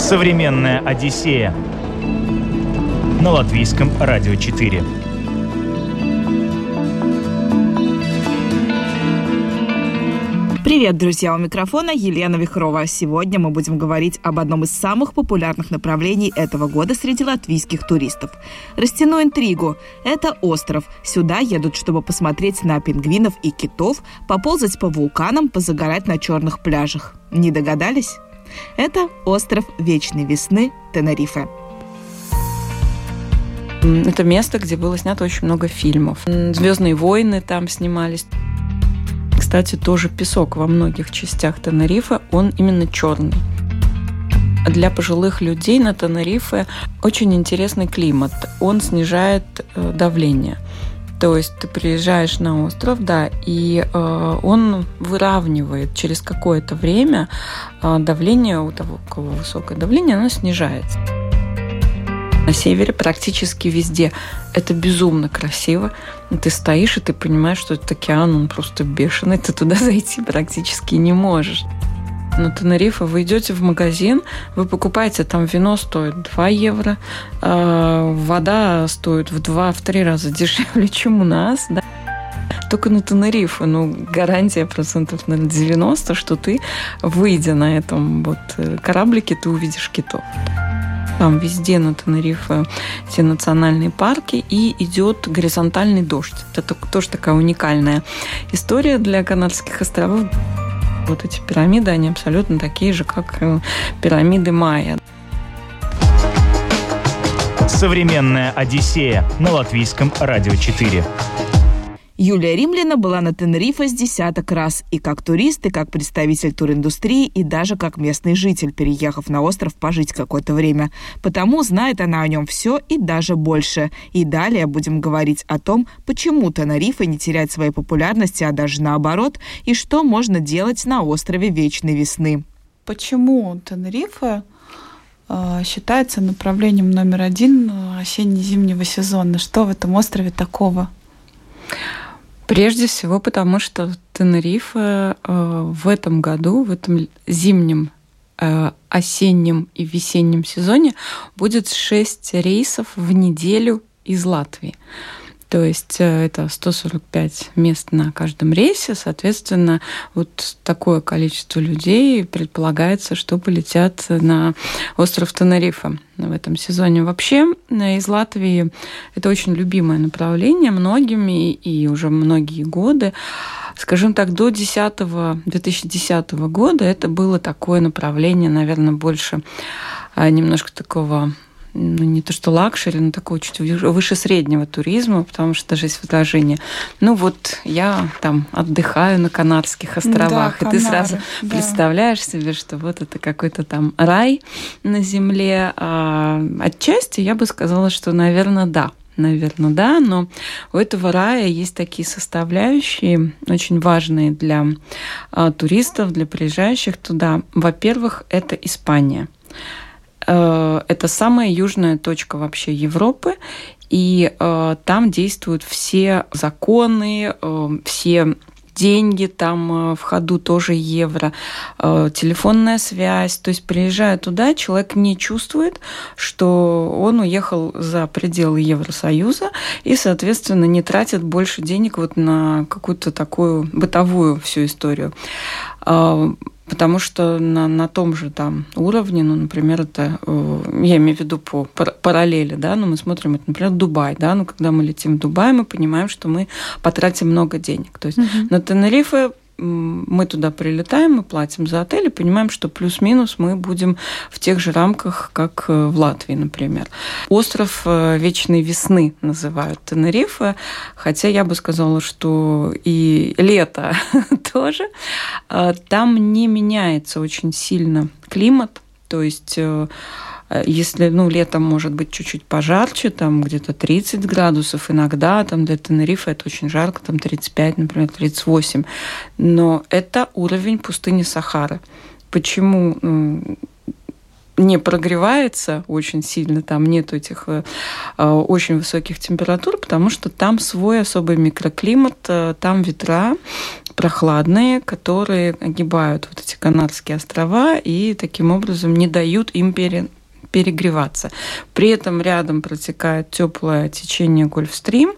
Современная Одиссея на латвийском радио 4. Привет, друзья! У микрофона Елена Вихрова. Сегодня мы будем говорить об одном из самых популярных направлений этого года среди латвийских туристов. Растяну интригу. Это остров. Сюда едут, чтобы посмотреть на пингвинов и китов, поползать по вулканам, позагорать на черных пляжах. Не догадались? Это остров Вечной Весны Тенерифе. Это место, где было снято очень много фильмов. Звездные войны там снимались. Кстати, тоже песок во многих частях Тенерифе, он именно черный. Для пожилых людей на Тенерифе очень интересный климат. Он снижает э, давление. То есть ты приезжаешь на остров, да, и э, он выравнивает через какое-то время э, давление у того, у кого высокое давление, оно снижается. На севере практически везде это безумно красиво. Ты стоишь, и ты понимаешь, что этот океан, он просто бешеный, ты туда зайти практически не можешь на Тенерифе, вы идете в магазин, вы покупаете, там вино стоит 2 евро, э, вода стоит в 2-3 раза дешевле, чем у нас, да. Только на Тенерифе, ну, гарантия процентов на 90, что ты, выйдя на этом вот э, кораблике, ты увидишь китов. Там везде на Тенерифе все национальные парки, и идет горизонтальный дождь. Это тоже такая уникальная история для Канадских островов. Вот эти пирамиды, они абсолютно такие же, как э, пирамиды Майя. Современная Одиссея на латвийском радио 4. Юлия Римляна была на Тенерифе с десяток раз и как турист, и как представитель туриндустрии, и даже как местный житель, переехав на остров пожить какое-то время. Потому знает она о нем все и даже больше. И далее будем говорить о том, почему Тенерифе не теряет своей популярности, а даже наоборот, и что можно делать на острове Вечной Весны. Почему Тенерифе э, считается направлением номер один осенне-зимнего сезона? Что в этом острове такого? Прежде всего потому, что Тенерифе э, в этом году, в этом зимнем э, осеннем и весеннем сезоне будет 6 рейсов в неделю из Латвии. То есть э, это 145 мест на каждом рейсе. Соответственно, вот такое количество людей предполагается, что полетят на остров Тенерифе в этом сезоне. Вообще э, из Латвии это очень любимое направление многими и уже многие годы. Скажем так, до 10 2010 года это было такое направление, наверное, больше а, немножко такого ну, не то что luxury, но такого чуть выше среднего туризма, потому что даже есть выражение, ну вот я там отдыхаю на Канарских островах, да, и ты сразу да. представляешь себе, что вот это какой-то там рай на земле. А отчасти я бы сказала, что, наверное, да наверное, да, но у этого рая есть такие составляющие, очень важные для а, туристов, для приезжающих туда. Во-первых, это Испания. Э, это самая южная точка вообще Европы, и э, там действуют все законы, э, все деньги, там в ходу тоже евро, телефонная связь. То есть, приезжая туда, человек не чувствует, что он уехал за пределы Евросоюза и, соответственно, не тратит больше денег вот на какую-то такую бытовую всю историю. Потому что на, на том же там уровне, ну, например, это, э, я имею в виду по параллели, да, ну, мы смотрим, это, например, Дубай, да, ну, когда мы летим в Дубай, мы понимаем, что мы потратим много денег. То есть угу. на Тенерифе мы туда прилетаем, мы платим за отель и понимаем, что плюс-минус мы будем в тех же рамках, как э, в Латвии, например. Остров э, Вечной Весны называют Тенерифе, хотя я бы сказала, что и лето тоже. Э, там не меняется очень сильно климат, то есть если, ну, летом может быть чуть-чуть пожарче, там где-то 30 градусов иногда, там для Тенерифа это очень жарко, там 35, например, 38. Но это уровень пустыни Сахары. Почему не прогревается очень сильно, там нет этих э, э, очень высоких температур, потому что там свой особый микроклимат, там ветра, прохладные, которые огибают вот эти Канарские острова и таким образом не дают им пере, перегреваться. При этом рядом протекает теплое течение Гольфстрим,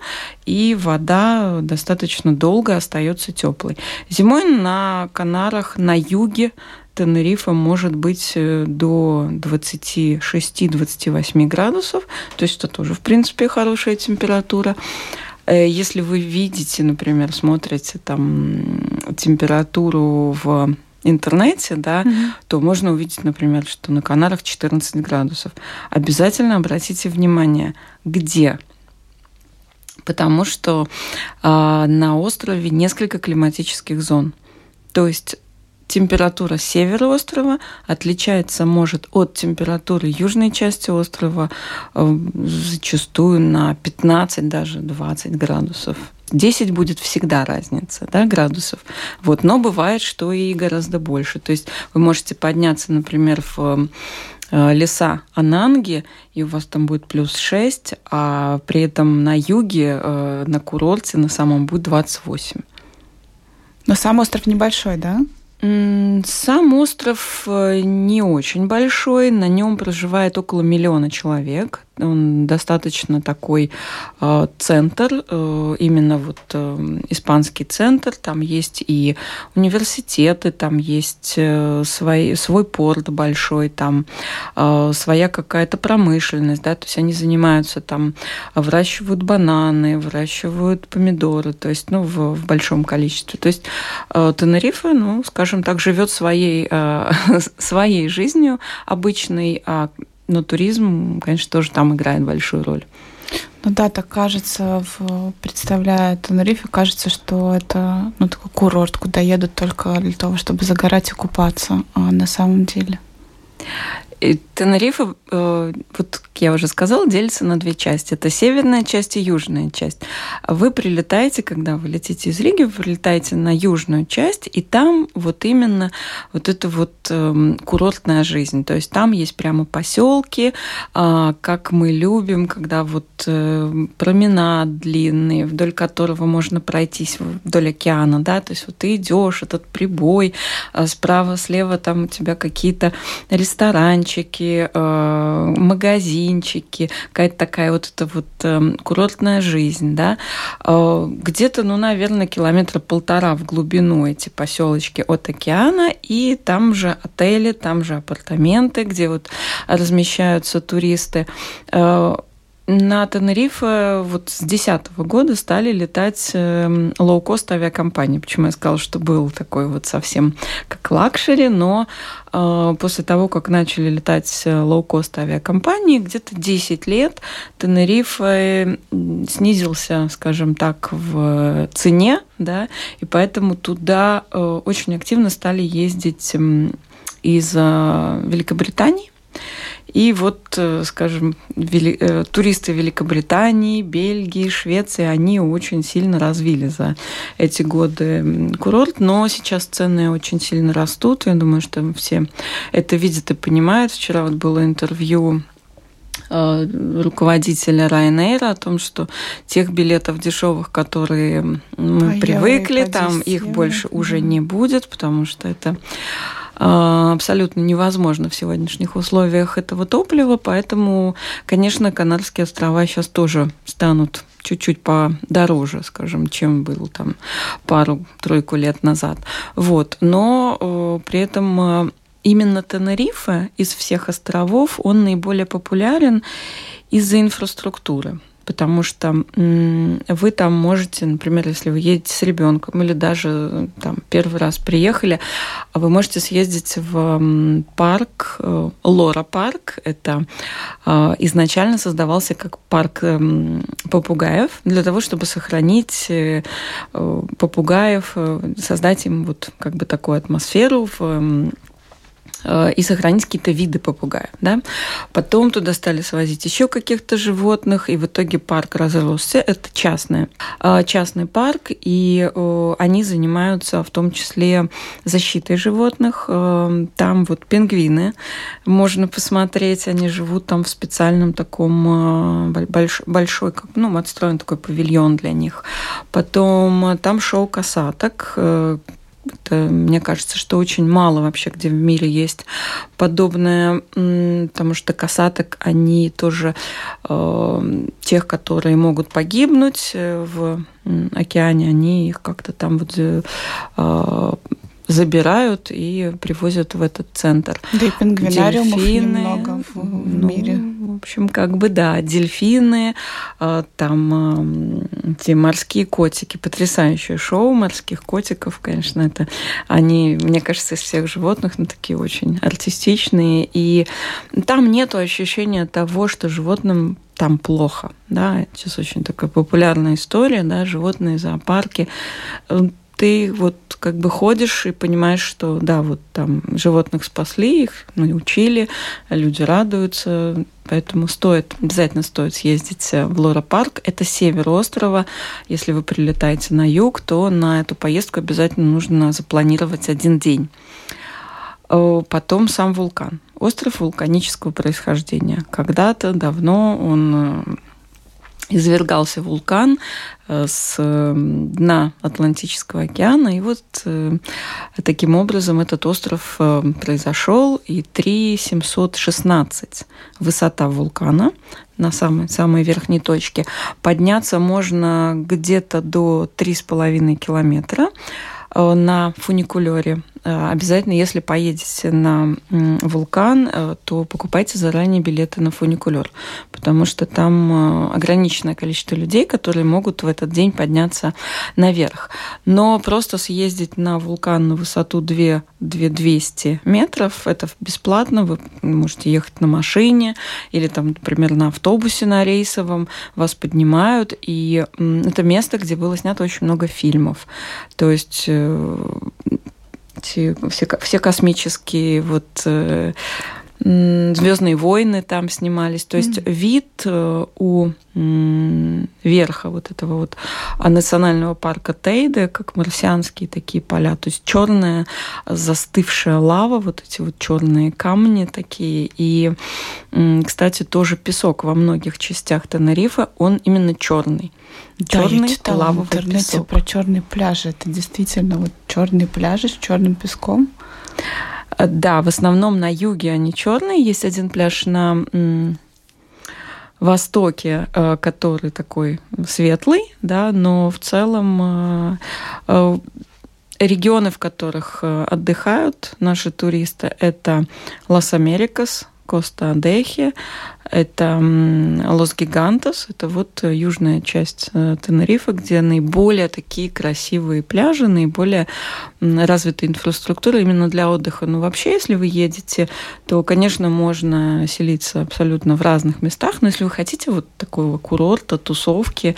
и вода достаточно долго остается теплой. Зимой на Канарах на юге Тенерифа может быть э, до 26-28 градусов, то есть это тоже, в принципе, хорошая температура. Э, если вы видите, например, смотрите там температуру в интернете, да, mm-hmm. то можно увидеть, например, что на Канарах 14 градусов. Обязательно обратите внимание, где. Потому что э, на острове несколько климатических зон. То есть температура севера острова отличается, может, от температуры южной части острова э, зачастую на 15, даже 20 градусов. 10 будет всегда разница да, градусов. Вот. Но бывает, что и гораздо больше. То есть вы можете подняться, например, в э, леса Ананги, и у вас там будет плюс 6, а при этом на юге, э, на курорте, на самом будет 28. Но сам остров небольшой, да? Сам остров э, не очень большой, на нем проживает около миллиона человек он достаточно такой э, центр, э, именно вот э, испанский центр, там есть и университеты, там есть э, свой, свой порт большой, там э, своя какая-то промышленность, да, то есть они занимаются там, выращивают бананы, выращивают помидоры, то есть, ну, в, в большом количестве. То есть э, Тенерифе, ну, скажем так, живет своей, э, своей жизнью обычной, а но туризм, конечно, тоже там играет большую роль. Ну да, так кажется, в, представляя Тенерифе, кажется, что это ну, такой курорт, куда едут только для того, чтобы загорать и купаться, а на самом деле. Тенерифе, э, вот как я уже сказала, делится на две части. Это северная часть и южная часть. Вы прилетаете, когда вы летите из Риги, вы прилетаете на южную часть, и там вот именно вот эта вот эм, курортная жизнь. То есть там есть прямо поселки, а, как мы любим, когда вот э, променад длинный, вдоль которого можно пройтись вдоль океана, да, то есть вот ты идешь, этот прибой, а справа, слева там у тебя какие-то ресторанчики, ресторанчики, э, магазинчики, какая-то такая вот эта вот эм, курортная жизнь, да. Э, где-то, ну, наверное, километра полтора в глубину эти поселочки от океана, и там же отели, там же апартаменты, где вот размещаются туристы. Э, на Тенерифе вот с 2010 года стали летать эм, лоукост авиакомпании. Почему я сказала, что был такой вот совсем как luxury, но после того, как начали летать э, лоукост авиакомпании, где-то 10 лет Тенерифе снизился, скажем так, в цене, да, и поэтому туда э, очень активно стали ездить из Великобритании. И вот, э, скажем, вели... Э, туристы Великобритании, Бельгии, Швеции, они очень сильно развили за эти годы курорт, но сейчас цены очень сильно растут. Я думаю, что все это видят и понимают. Вчера вот было интервью э, руководителя Ryanair о том, что тех билетов дешевых, которые мы а привыкли, там их больше уже не будет, потому что это абсолютно невозможно в сегодняшних условиях этого топлива, поэтому, конечно, Канарские острова сейчас тоже станут чуть-чуть подороже, скажем, чем был там пару-тройку лет назад. Вот. Но э, при этом э, именно Тенерифе из всех островов, он наиболее популярен из-за инфраструктуры потому что вы там можете, например, если вы едете с ребенком или даже там первый раз приехали, вы можете съездить в парк, э, Лора парк. Это э, изначально создавался как парк эм, попугаев для того, чтобы сохранить э, попугаев, создать им вот как бы такую атмосферу в Э, и сохранить какие-то виды попугаев. Да? Потом туда стали свозить еще каких-то животных, и в итоге парк разросся. Это частный, э, частный парк, и э, они занимаются в том числе защитой животных. Там вот пингвины можно посмотреть, они живут там в специальном таком большой, большой ну, отстроен такой павильон для них. Потом там шоу касаток, это, мне кажется, что очень мало вообще, где в мире есть подобное, потому что касаток, они тоже э, тех, которые могут погибнуть э, в океане, они их как-то там вот э, забирают и привозят в этот центр. Да и пингвинариумов дельфины, немного в, в мире. Ну, в общем, как бы да, дельфины, а, там те морские котики, потрясающее шоу морских котиков, конечно, это они, мне кажется, из всех животных, ну, такие очень артистичные, и там нету ощущения того, что животным там плохо, да, сейчас очень такая популярная история, да, животные зоопарки, ты вот как бы ходишь и понимаешь, что да, вот там животных спасли, их ну, учили, люди радуются, поэтому стоит, обязательно стоит съездить в Лора-парк. Это север острова. Если вы прилетаете на юг, то на эту поездку обязательно нужно запланировать один день. Потом сам вулкан. Остров вулканического происхождения. Когда-то давно он извергался вулкан э, с дна Атлантического океана. И вот э, таким образом этот остров э, произошел. И 3716 высота вулкана на самой, самой верхней точке. Подняться можно где-то до 3,5 километра на фуникулере обязательно, если поедете на вулкан, э, то покупайте заранее билеты на фуникулер, потому что там э, ограниченное количество людей, которые могут в этот день подняться наверх. Но просто съездить на вулкан на высоту 2 2200 метров, это бесплатно, вы можете ехать на машине или там, например, на автобусе на рейсовом, вас поднимают, и это место, где было снято очень много фильмов. То есть эти все, все космические вот э, Звездные войны там снимались. То есть mm-hmm. вид э, у верха вот этого вот национального парка Тейде, как марсианские такие поля, то есть черная застывшая лава, вот эти вот черные камни такие. И, кстати, тоже песок во многих частях Тенерифа, он именно черный. Черный да, я читала лавовый в интернете песок. про черный пляж. Это действительно вот черный пляж с черным песком. Э, да, в основном на юге они черные. Есть один пляж на востоке, э, который такой светлый, да, но в целом э, регионы, в которых отдыхают наши туристы, это Лас-Америкас, Коста-Адехи, это Лос-Гигантос, это вот южная часть э, Тенерифа, где наиболее такие красивые пляжи, наиболее развитая инфраструктура именно для отдыха. Но вообще, если вы едете, то, конечно, можно селиться абсолютно в разных местах, но если вы хотите вот такого курорта, тусовки,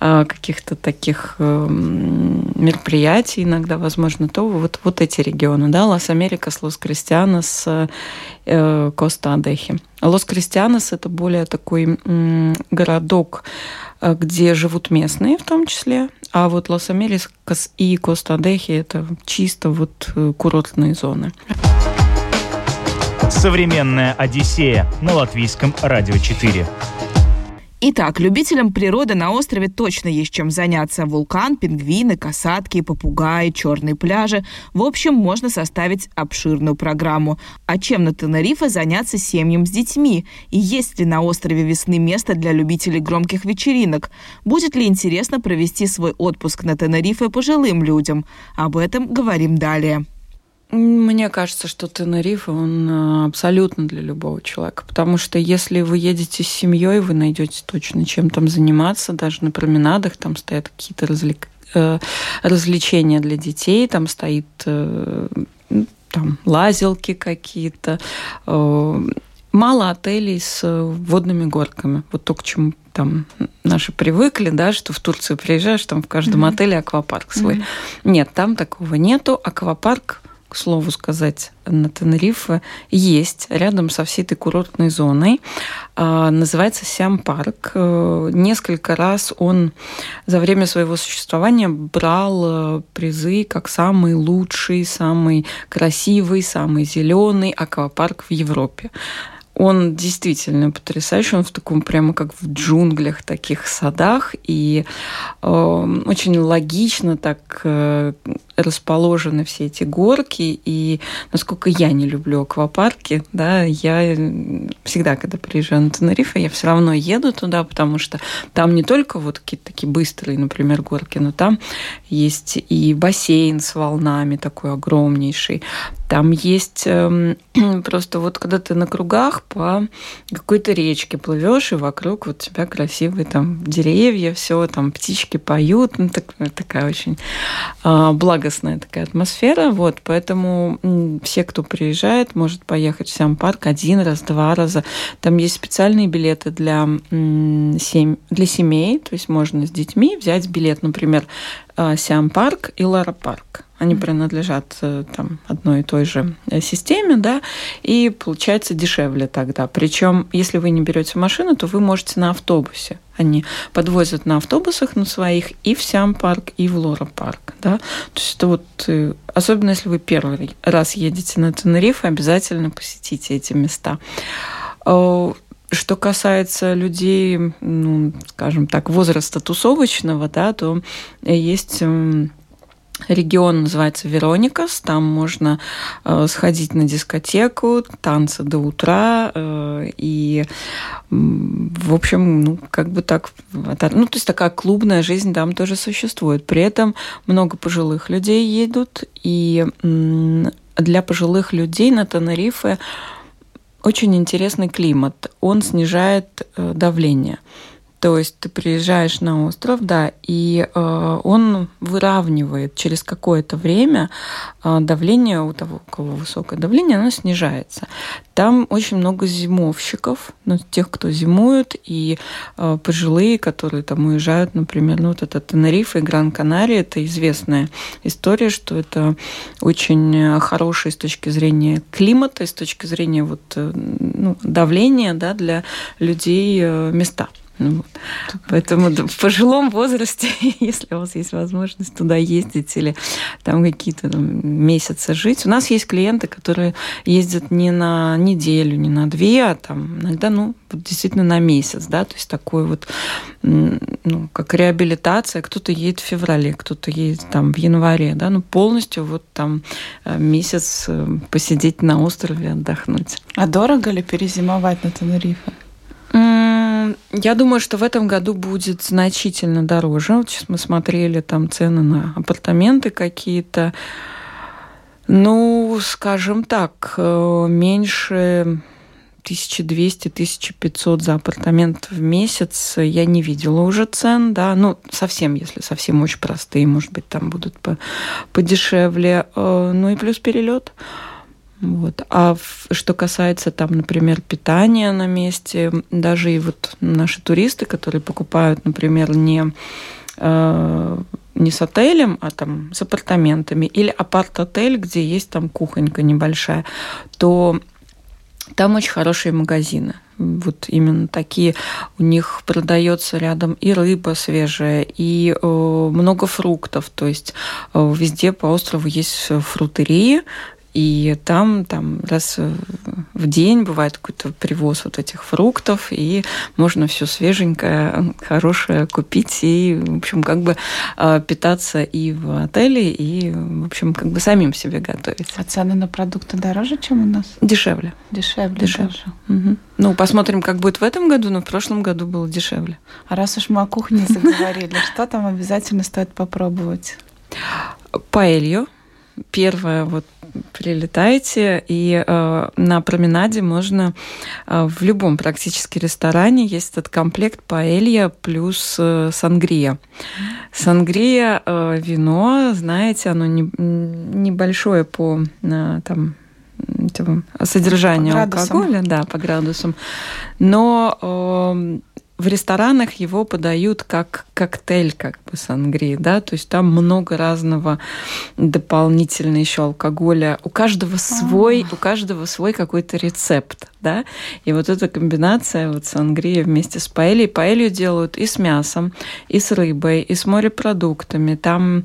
э, каких-то таких мероприятий иногда, возможно, то вот, вот эти регионы, да, Лас-Америкас, Лос-Кристианос, э, Коста-Адехе. Лос-Кристианос – это более такой городок, э, где живут местные в том числе, а вот Лос-Америкас и Коста-Дехи – это чисто вот э, курортные зоны. Современная Одиссея на латвийском радио 4. Итак, любителям природы на острове точно есть чем заняться. Вулкан, пингвины, касатки, попугаи, черные пляжи. В общем, можно составить обширную программу. А чем на Тенерифе заняться семьям с детьми? И есть ли на острове весны место для любителей громких вечеринок? Будет ли интересно провести свой отпуск на Тенерифе пожилым людям? Об этом говорим далее. Мне кажется, что Тенерифе, он э, абсолютно для любого человека, потому что если вы едете с семьей, вы найдете точно чем там заниматься, даже на променадах там стоят какие-то развлек... Э, развлечения для детей, там стоит э, там лазилки какие-то, мало отелей с водными горками. Вот то, к чему там наши привыкли, да, что в Турцию приезжаешь, там в каждом mm-hmm. отеле аквапарк свой. Mm-hmm. Нет, там такого нету. Аквапарк к слову сказать, на Тенерифе есть рядом со всей этой курортной зоной. А, называется Сиам-парк. Э, несколько раз он за время своего существования брал э, призы как самый лучший, самый красивый, самый зеленый аквапарк в Европе. Он действительно потрясающий, он в таком прямо как в джунглях, таких садах, и э, очень логично так э, расположены все эти горки, и насколько я не люблю аквапарки, да, я всегда, когда приезжаю на Тенерифе, я все равно еду туда, потому что там не только вот какие-то такие быстрые, например, горки, но там есть и бассейн с волнами такой огромнейший, там есть э, просто вот когда ты на кругах по какой-то речке плывешь, и вокруг вот тебя красивые там деревья, все, там птички поют, ну, так, такая очень э, благостная такая атмосфера, вот, поэтому все, кто приезжает, может поехать в сам парк один раз, два раза. Там есть специальные билеты для, семь, для семей, то есть можно с детьми взять билет, например, э, Сиам парк и Лара парк они принадлежат э, там, одной и той же э, системе, да, и получается дешевле тогда. Причем, если вы не берете машину, то вы можете на автобусе. Они подвозят на автобусах на своих и в Сям-парк, и в Лора-парк. Да? То есть это вот, э, особенно если вы первый раз едете на Тенерифе, обязательно посетите эти места. Что касается людей, ну, скажем так, возраста тусовочного, да, то есть Регион называется Вероникас, там можно э, сходить на дискотеку, танцы до утра, э, и, в общем, ну, как бы так, ну, то есть такая клубная жизнь там тоже существует. При этом много пожилых людей едут, и для пожилых людей на Тенерифе очень интересный климат. Он снижает э, давление. То есть ты приезжаешь на остров, да, и э, он выравнивает через какое-то время э, давление у того, у кого высокое давление, оно снижается. Там очень много зимовщиков, ну, тех, кто зимует, и э, пожилые, которые там уезжают, например, ну, вот это Тенериф и Гран-Канария, это известная история, что это очень хорошие с точки зрения климата, с точки зрения вот, э, ну, давления да, для людей э, места. Ну вот. Поэтому в пожилом возрасте, если у вас есть возможность туда ездить или там какие-то месяцы жить. У нас есть клиенты, которые ездят не на неделю, не на две, а там иногда, ну, действительно на месяц, да, то есть такой вот, ну, как реабилитация. Кто-то едет в феврале, кто-то едет там в январе, да, ну, полностью вот там э, месяц э, посидеть на острове, отдохнуть. А дорого ли перезимовать на Тенерифе? Я думаю, что в этом году будет значительно дороже. Вот сейчас мы смотрели там цены на апартаменты какие-то. Ну, скажем так, э, меньше 1200-1500 за апартамент в месяц я не видела уже цен, да, ну, совсем, если совсем очень простые, может быть, там будут подешевле. Э, ну и плюс перелет. Вот. А что касается там, например, питания на месте, даже и вот наши туристы, которые покупают, например, не э, не с отелем, а там с апартаментами, или апарт-отель, где есть там кухонька небольшая, то там очень хорошие магазины. Вот именно такие. У них продается рядом и рыба свежая, и э, много фруктов. То есть э, везде по острову есть фрутерии, и там, там раз в день бывает какой-то привоз вот этих фруктов, и можно все свеженькое, хорошее купить, и, в общем, как бы а, питаться и в отеле, и, в общем, как бы самим себе готовить. А цены на продукты дороже, чем у нас? Дешевле. Dешевле. Дешевле. Угу. Ну, посмотрим, как будет в этом году, но в прошлом году было дешевле. А раз уж мы о кухне заговорили, что там обязательно стоит попробовать? Паэлью. Первое вот прилетаете, и э, на променаде можно э, в любом практически ресторане есть этот комплект паэлья плюс э, сангрия. Сангрия э, вино, знаете, оно не, небольшое по э, там содержанию по алкоголя, да, по градусам, но э, в ресторанах его подают как коктейль, как бы сангри, да, то есть там много разного дополнительного еще алкоголя. У каждого свой, у каждого свой какой-то рецепт, да, и вот эта комбинация вот сангрия вместе с паэльей. Паэлью делают и с мясом, и с рыбой, и с морепродуктами. Там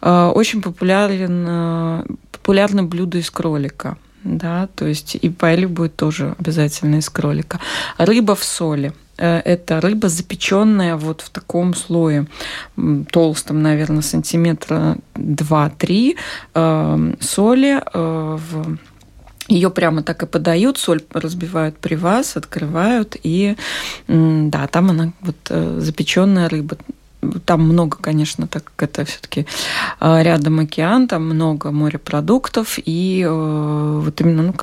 э, очень популярен, э, популярно блюдо из кролика да, то есть и паэлья будет тоже обязательно из кролика. Рыба в соли – это рыба, запеченная вот в таком слое толстом, наверное, сантиметра 2-3 э, соли э, в ее прямо так и подают, соль разбивают при вас, открывают, и да, там она вот запеченная рыба. Там много, конечно, так как это все-таки рядом океан, там много морепродуктов, и вот именно ну,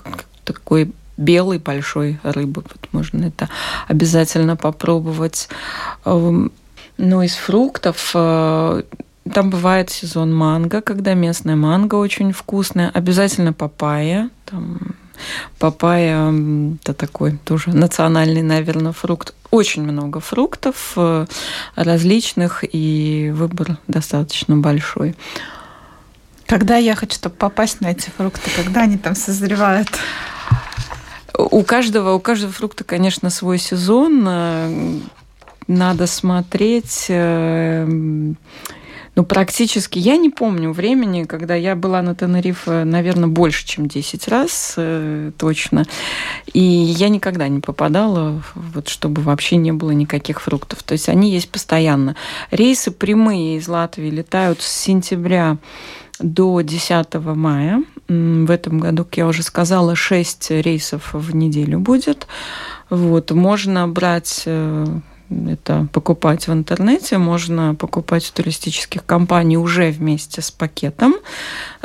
такой белой большой рыбы. Вот можно это обязательно попробовать. Эм, ну, из фруктов э, там бывает сезон манго, когда местная манго очень вкусная. Обязательно папайя. Там папайя – это такой тоже национальный, наверное, фрукт. Очень много фруктов э, различных, и выбор достаточно большой. Когда ехать, чтобы попасть на эти фрукты? Когда они там созревают? У каждого, у каждого фрукта, конечно, свой сезон. Э, надо смотреть. Э, ну, практически, я не помню времени, когда я была на Тенерифе, наверное, больше, чем 10 раз, э, точно. И я никогда не попадала, вот, чтобы вообще не было никаких фруктов. То есть они есть постоянно. Рейсы прямые из Латвии летают с сентября до 10 мая. В этом году, как я уже сказала, 6 рейсов в неделю будет. Вот. Можно брать э, это покупать в интернете, можно покупать в туристических компаниях уже вместе с пакетом.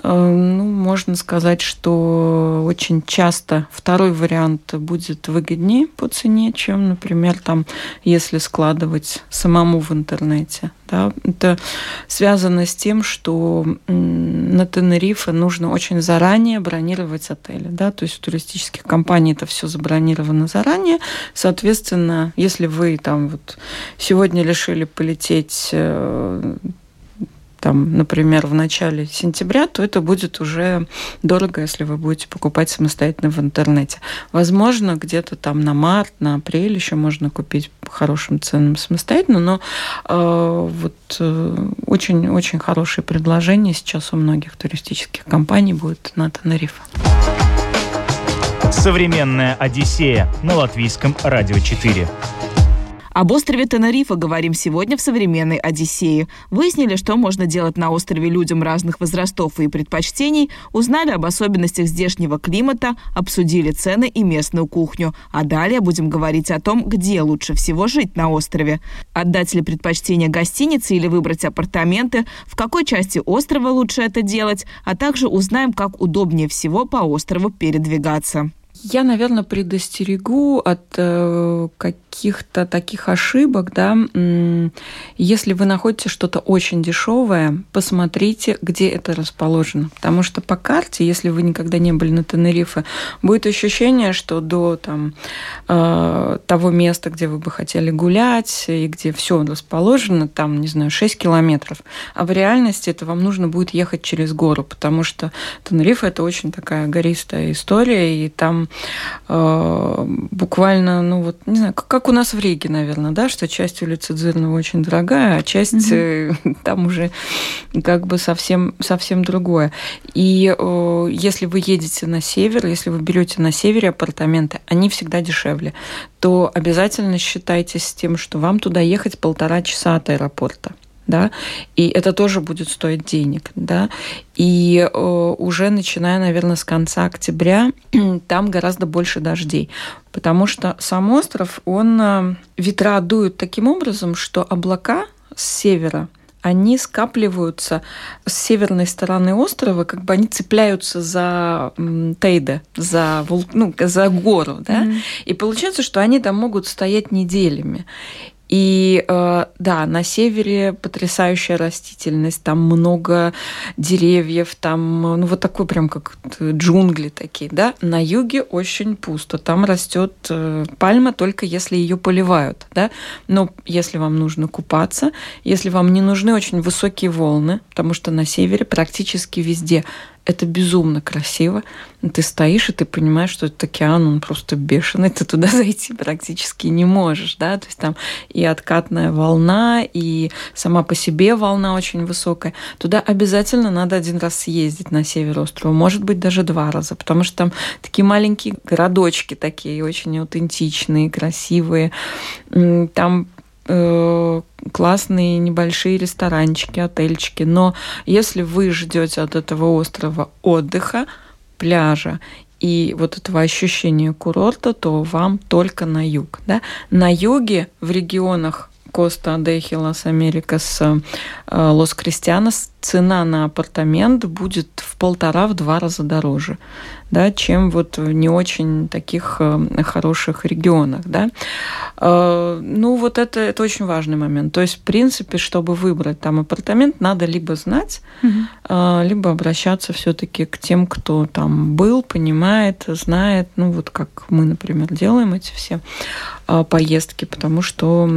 Э, ну, можно сказать, что очень часто второй вариант будет выгоднее по цене, чем, например, там, если складывать самому в интернете. Да? Это связано с тем, что на Тенерифе нужно очень заранее бронировать отели. Да? То есть у туристических компаний это все забронировано заранее. Соответственно, если вы там вот сегодня решили полететь э, там, например, в начале сентября, то это будет уже дорого, если вы будете покупать самостоятельно в интернете. Возможно, где-то там на март, на апрель еще можно купить по хорошим ценам самостоятельно, но э, вот очень-очень э, хорошие предложения сейчас у многих туристических компаний будет на Тенерифе. Современная Одиссея на латвийском радио 4. Об острове Тенерифе говорим сегодня в современной Одиссее. Выяснили, что можно делать на острове людям разных возрастов и предпочтений, узнали об особенностях здешнего климата, обсудили цены и местную кухню. А далее будем говорить о том, где лучше всего жить на острове. Отдать ли предпочтение гостинице или выбрать апартаменты, в какой части острова лучше это делать, а также узнаем, как удобнее всего по острову передвигаться. Я, наверное, предостерегу от э, каких-то таких ошибок, да. Если вы находите что-то очень дешевое, посмотрите, где это расположено. Потому что по карте, если вы никогда не были на Тенерифе, будет ощущение, что до там, э, того места, где вы бы хотели гулять, и где все расположено, там, не знаю, 6 километров. А в реальности это вам нужно будет ехать через гору, потому что Тенерифе – это очень такая гористая история, и там э, буквально, ну вот, не знаю, как, как у нас в Риге, наверное, да, что часть улицы Дзырного очень дорогая, а часть угу. там уже как бы совсем, совсем другое. И э, если вы едете на север, если вы берете на севере апартаменты, они всегда дешевле, то обязательно считайте с тем, что вам туда ехать полтора часа от аэропорта да, и это тоже будет стоить денег, да, и э, уже начиная, наверное, с конца октября там гораздо больше дождей, потому что сам остров, он э, ветра дуют таким образом, что облака с севера они скапливаются с северной стороны острова, как бы они цепляются за Тейде, за, ну, за гору, да, mm-hmm. и получается, что они там могут стоять неделями. И э, да, на севере потрясающая растительность, там много деревьев, там ну вот такой прям как джунгли такие, да. На юге очень пусто, там растет э, пальма только если ее поливают, да. Но если вам нужно купаться, если вам не нужны очень высокие волны, потому что на севере практически везде это безумно красиво. Ты стоишь, и ты понимаешь, что этот океан, он просто бешеный, ты туда зайти практически не можешь, да, то есть там и откатная волна, и сама по себе волна очень высокая. Туда обязательно надо один раз съездить на север острова, может быть, даже два раза, потому что там такие маленькие городочки такие, очень аутентичные, красивые. Там Э, классные небольшие ресторанчики, отельчики. Но если вы ждете от этого острова отдыха, пляжа и вот этого ощущения курорта, то вам только на юг. Да? На юге, в регионах Коста Дехи, Лас Америкас, э, Лос Кристианос, цена на апартамент будет в полтора-два раза дороже да, чем вот в не очень таких э, хороших регионах. Да. Э, ну, вот это, это очень важный момент. То есть, в принципе, чтобы выбрать там апартамент, надо либо знать, угу. либо обращаться все-таки к тем, кто там был, понимает, знает, ну, вот как мы, например, делаем эти все поездки, потому что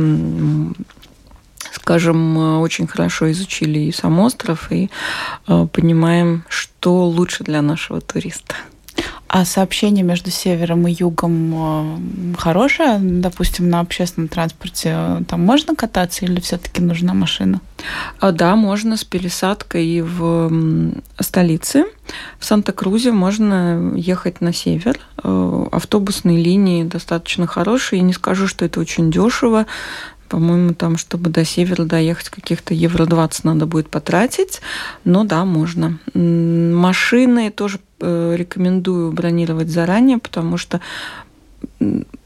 скажем, очень хорошо изучили и сам остров, и понимаем, что лучше для нашего туриста. А сообщение между севером и югом э, хорошее? Допустим, на общественном транспорте э, там можно кататься или все-таки нужна машина? А, да, можно с пересадкой и в столице. В Санта-Крузе можно ехать на север. Э, автобусные линии достаточно хорошие. Я не скажу, что это очень дешево. По-моему, там, чтобы до севера доехать, каких-то евро 20 надо будет потратить. Но да, можно. Машины тоже э, рекомендую бронировать заранее, потому что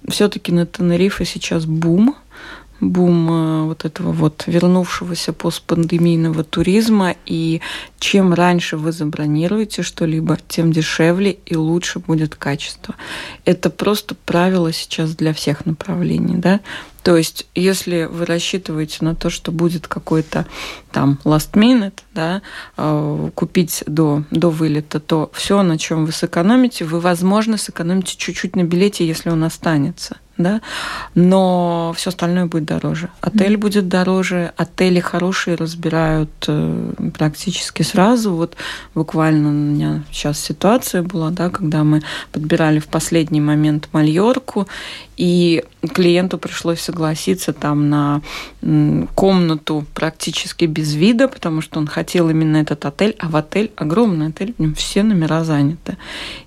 все-таки на Тенерифе сейчас бум бум э, вот этого вот вернувшегося постпандемийного туризма. И чем раньше вы забронируете что-либо, тем дешевле и лучше будет качество. Это просто правило сейчас для всех направлений. Да? То есть, если вы рассчитываете на то, что будет какой-то там last minute, да, э, купить до, до вылета, то все, на чем вы сэкономите, вы, возможно, сэкономите чуть-чуть на билете, если он останется да, но все остальное будет дороже. Отель mm. будет дороже, отели хорошие разбирают э, практически сразу. Вот буквально у меня сейчас ситуация была, да, когда мы подбирали в последний момент Мальорку, и клиенту пришлось согласиться там на комнату практически без вида, потому что он хотел именно этот отель, а в отель огромный отель, в нем все номера заняты.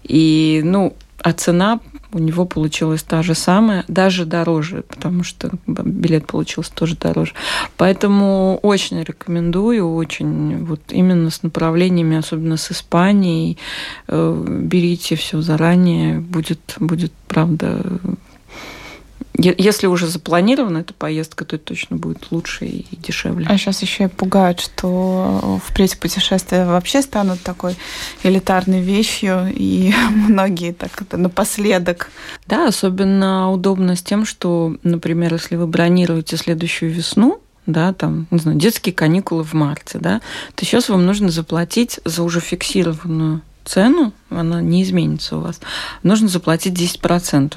И, ну, а цена у него получилась та же самая, даже дороже, потому что билет получился тоже дороже. Поэтому очень рекомендую, очень вот именно с направлениями, особенно с Испанией, э, берите все заранее, будет, будет правда если уже запланирована эта поездка, то это точно будет лучше и дешевле. А сейчас еще и пугают, что впредь путешествия вообще станут такой элитарной вещью, и многие так это напоследок. Да, особенно удобно с тем, что, например, если вы бронируете следующую весну, да, там, не знаю, детские каникулы в марте, да, то сейчас вам нужно заплатить за уже фиксированную цену, она не изменится у вас, нужно заплатить 10%.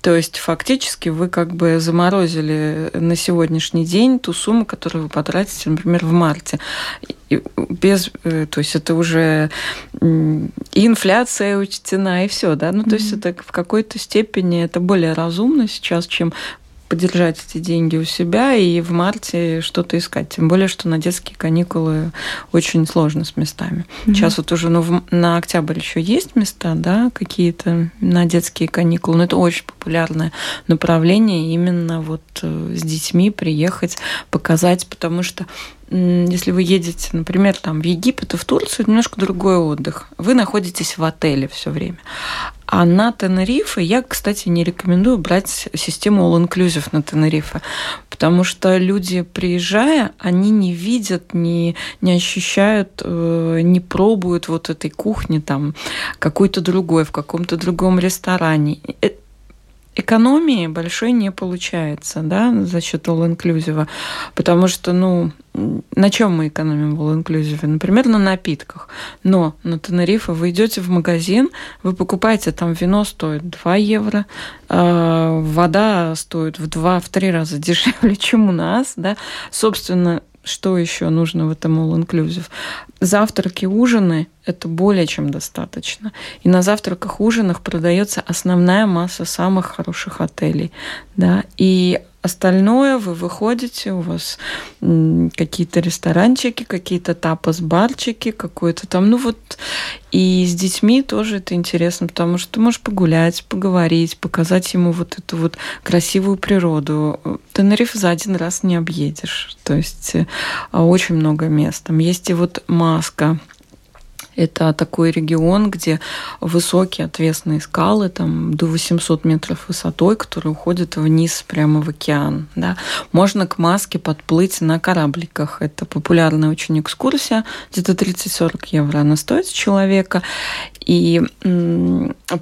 То есть фактически вы как бы заморозили на сегодняшний день ту сумму, которую вы потратите, например, в марте. Без, э, то есть это уже и инфляция учтена, и все, да. Ну, то mm-hmm. есть это в какой-то степени это более разумно сейчас, чем подержать эти деньги у себя и в марте что-то искать. Тем более, что на детские каникулы очень сложно с местами. Mm-hmm. Сейчас вот уже ну, в, на октябрь еще есть места, да, какие-то на детские каникулы, но это очень популярное направление именно вот э, с детьми приехать, показать, потому что если вы едете, например, там в Египет и в Турцию, это немножко другой отдых. Вы находитесь в отеле все время. А на Тенерифе я, кстати, не рекомендую брать систему All-Inclusive на Тенерифе, потому что люди, приезжая, они не видят, не, не ощущают, э, не пробуют вот этой кухни там какой-то другой, в каком-то другом ресторане. Экономии большой не получается, да, за счет all-inclusive, потому что, ну, на чем мы экономим в all-inclusive? Например, на напитках. Но на Тенерифе вы идете в магазин, вы покупаете там вино стоит 2 евро, э, вода стоит в 2-3 раза дешевле, чем у нас, да. Собственно, что еще нужно в этом all-inclusive? Завтраки, ужины – это более чем достаточно. И на завтраках, ужинах продается основная масса самых хороших отелей. Да? И Остальное вы выходите, у вас какие-то ресторанчики, какие-то тапос-барчики, какой-то там, ну вот, и с детьми тоже это интересно, потому что ты можешь погулять, поговорить, показать ему вот эту вот красивую природу. Тенериф за один раз не объедешь, то есть э, очень много мест. Там есть и вот маска, это такой регион, где высокие отвесные скалы, там до 800 метров высотой, которые уходят вниз прямо в океан. Да. Можно к Маске подплыть на корабликах. Это популярная очень экскурсия, где-то 30-40 евро она стоит с человека. И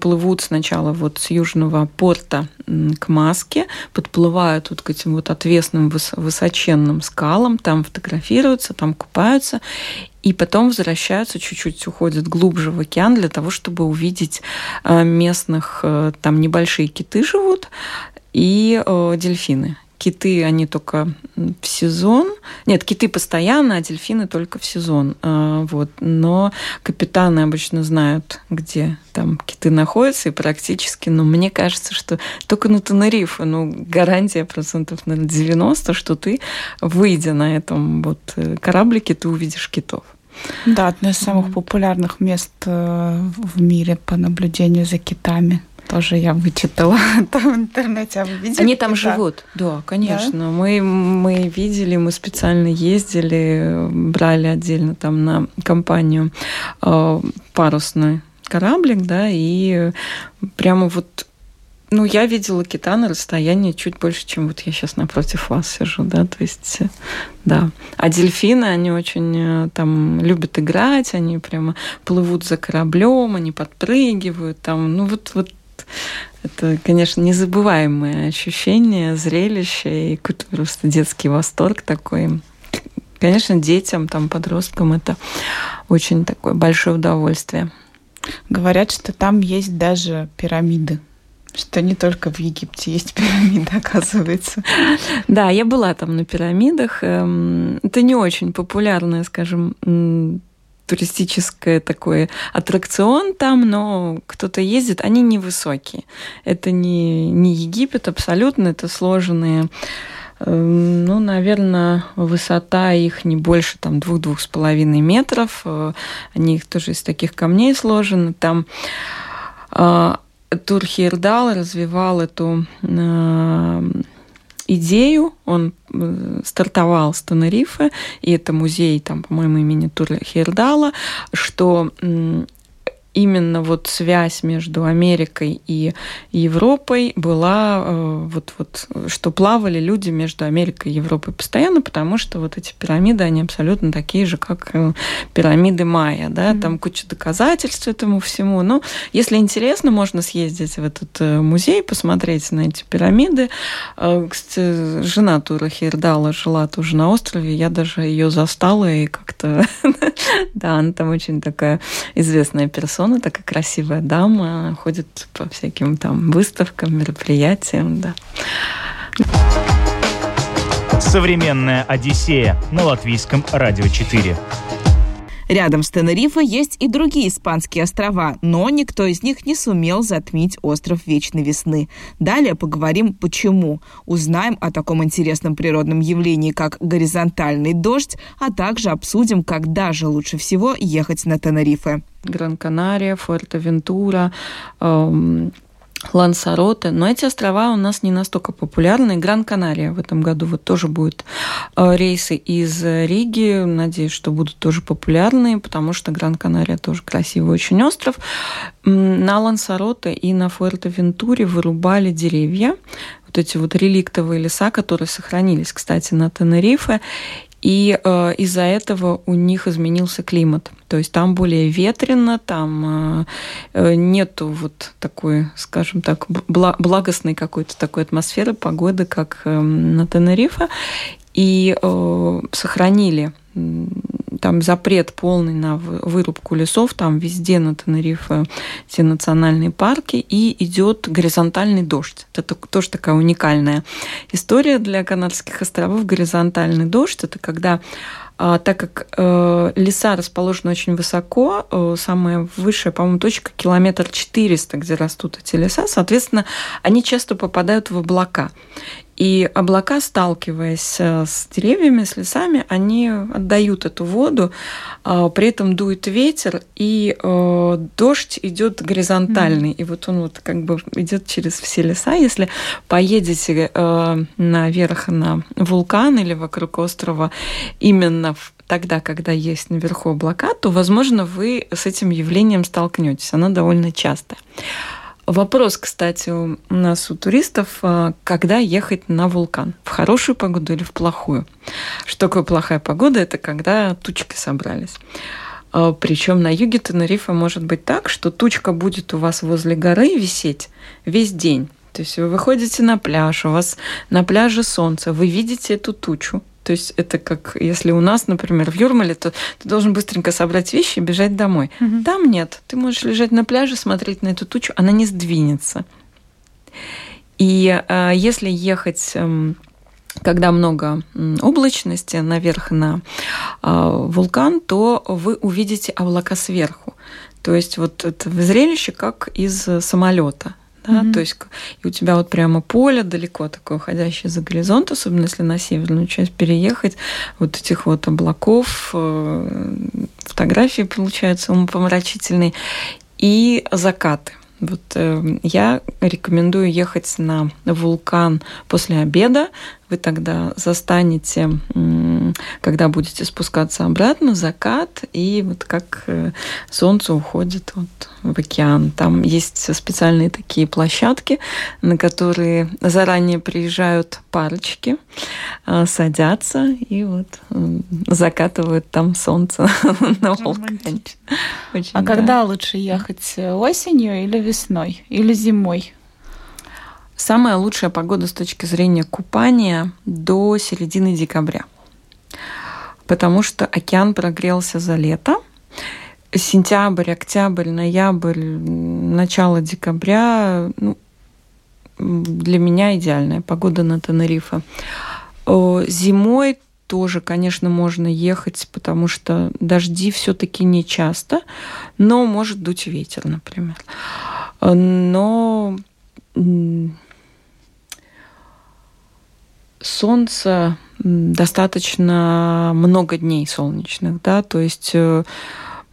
плывут сначала вот с южного порта к Маске, подплывают вот к этим вот отвесным высоченным скалам, там фотографируются, там купаются, и потом возвращаются, чуть-чуть уходят глубже в океан для того, чтобы увидеть э, местных, э, там небольшие киты живут и э, дельфины. Киты, они только в сезон. Нет, киты постоянно, а дельфины только в сезон. Вот. Но капитаны обычно знают, где там киты находятся, и практически, ну, мне кажется, что только на Тенерифе, ну, гарантия процентов на 90, что ты, выйдя на этом вот кораблике, ты увидишь китов. Да, одно из самых популярных мест э, в мире по наблюдению за китами. Тоже я вычитала там в интернете. А вы видели Они там кита? живут, да, конечно. Да? Мы, мы видели, мы специально ездили, брали отдельно там на компанию э, парусный кораблик, да, и прямо вот ну, я видела кита на расстоянии чуть больше, чем вот я сейчас напротив вас сижу, да, то есть, э, да. А дельфины, они очень э, там любят играть, они прямо плывут за кораблем, они подпрыгивают, там, ну, вот, вот это, конечно, незабываемое ощущение, зрелище и какой-то просто детский восторг такой. Конечно, детям, там, подросткам это очень такое большое удовольствие. Говорят, что там есть даже пирамиды. Что не только в Египте есть пирамиды, оказывается. Да, я была там на пирамидах. Эм, это не очень популярная, скажем, туристическое такой аттракцион там, но кто-то ездит, они невысокие. Это не, не Египет абсолютно, это сложенные эм, ну, наверное, высота их не больше там двух-двух с половиной метров. Э, они тоже из таких камней сложены. Там а, Турхирдал развивал эту э, идею, он э, стартовал с Тенерифе, и это музей, там, по-моему, имени Турхирдала, что именно вот связь между Америкой и Европой была э, вот, вот, что плавали люди между Америкой и Европой постоянно, потому что вот эти пирамиды, они абсолютно такие же, как э, пирамиды Майя, да, mm-hmm. там куча доказательств этому всему. Но если интересно, можно съездить в этот э, музей, посмотреть на эти пирамиды. Кстати, жена Тура Хирдала жила тоже на острове, я даже ее застала и как-то, да, она там очень такая известная персона, Сона такая красивая дама, ходит по всяким там выставкам, мероприятиям, да. Современная Одиссея на латвийском радио 4. Рядом с Тенерифе есть и другие испанские острова, но никто из них не сумел затмить остров Вечной Весны. Далее поговорим, почему. Узнаем о таком интересном природном явлении, как горизонтальный дождь, а также обсудим, когда же лучше всего ехать на Тенерифе. Гран-Канария, Фуэртовентура, эм, Лансароте, но эти острова у нас не настолько популярны. Гран-Канария в этом году вот тоже будет э, рейсы из Риги. Надеюсь, что будут тоже популярны, потому что Гран-Канария тоже красивый очень остров. На Лансароте и на Фуэртовентуре вырубали деревья, вот эти вот реликтовые леса, которые сохранились, кстати, на Тенерифе. И э, из-за этого у них изменился климат. То есть там более ветрено, там э, э нету вот такой, скажем так, благостной какой-то такой атмосферы, погоды, как э, на Тенерифе. И э, сохранили там запрет полный на вырубку лесов, там везде на Тенерифе все национальные парки, и идет горизонтальный дождь. Это тоже такая уникальная история для Канарских островов. Горизонтальный дождь – это когда а, так как э, леса расположены очень высоко, э, самая высшая, по-моему, точка километр 400, где растут эти леса, соответственно, они часто попадают в облака. И облака, сталкиваясь э, с деревьями, с лесами, они отдают эту воду, а, при этом дует ветер, и э, дождь идет горизонтальный. Mm. И вот он вот как бы идет через все леса. Если поедете э, наверх на вулкан или вокруг острова именно в тогда, когда есть наверху облака, то, возможно, вы с этим явлением столкнетесь. Оно довольно частое. Вопрос, кстати, у нас у туристов, а, когда ехать на вулкан? В хорошую погоду или в плохую? Что такое плохая погода? Это когда тучки собрались. А, Причем на юге Тенерифа может быть так, что тучка будет у вас возле горы висеть весь день. То есть вы выходите на пляж, у вас на пляже солнце, вы видите эту тучу, то есть это как если у нас, например, в Юрмале, то ты должен быстренько собрать вещи и бежать домой. Угу. Там нет. Ты можешь лежать на пляже, смотреть на эту тучу, она не сдвинется. И э, если ехать э, когда много облачности наверх на э, вулкан, то вы увидите облака сверху. То есть вот это зрелище как из самолета да, mm-hmm. то есть и у тебя вот прямо поле далеко такое, уходящее за горизонт, особенно если на северную часть переехать, вот этих вот облаков, э, фотографии получаются умопомрачительные, и закаты. Вот э, я рекомендую ехать на вулкан после обеда. Вы тогда застанете, э, когда будете спускаться обратно, закат, и вот как э, солнце уходит вот в океан. Там есть специальные такие площадки, на которые заранее приезжают парочки, э, садятся и вот э, закатывают там солнце на вулкане. А когда лучше ехать, осенью или весной, или зимой? Самая лучшая погода с точки зрения купания до середины декабря. Потому что океан прогрелся за лето, сентябрь, октябрь, ноябрь, начало декабря ну, для меня идеальная погода на Тенерифе. Зимой тоже, конечно, можно ехать, потому что дожди все-таки не часто, но может дуть ветер, например. Но солнце достаточно много дней солнечных, да, то есть э,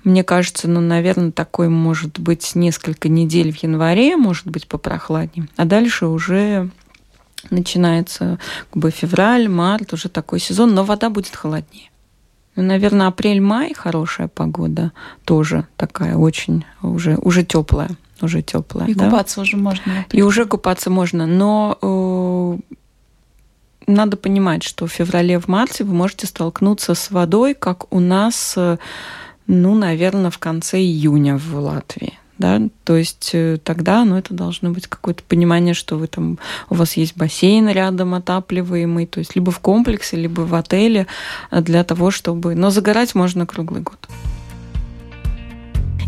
мне кажется, ну, наверное, такой может быть несколько недель в январе, может быть, попрохладнее. А дальше уже начинается как бы февраль, март, уже такой сезон, но вода будет холоднее. Ну, наверное, апрель-май хорошая погода тоже такая очень уже уже теплая, уже теплая. И да? купаться уже можно. И уже купаться можно, но э, надо понимать, что в феврале, в марте вы можете столкнуться с водой, как у нас э, ну, наверное, в конце июня в Латвии. Да? То есть э, тогда ну, это должно быть какое-то понимание, что вы там, у вас есть бассейн рядом отапливаемый, то есть либо в комплексе, либо в отеле э, для того, чтобы... Но загорать можно круглый год.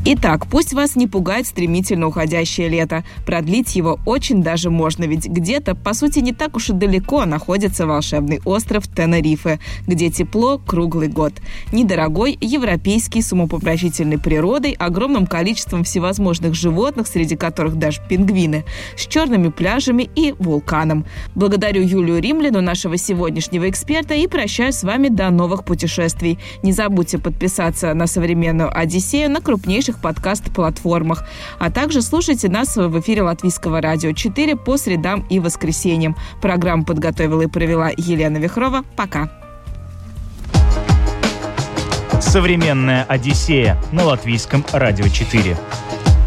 Итак, пусть вас не пугает стремительно уходящее лето. Продлить его очень даже можно, ведь где-то, по сути, не так уж и далеко находится волшебный остров Тенерифе, где тепло круглый год. Недорогой, европейский, с умопомрачительной природой, огромным количеством всевозможных животных, среди которых даже пингвины, с черными пляжами и вулканом. Благодарю Юлию Римляну, нашего сегодняшнего эксперта, и прощаюсь с вами до новых путешествий. Не забудьте подписаться на современную Одиссею на крупнейших всех подкаст-платформах. А также слушайте нас в эфире Латвийского радио 4 по средам и воскресеньям. Программу подготовила и провела Елена Вихрова. Пока. Современная Одиссея на Латвийском радио 4.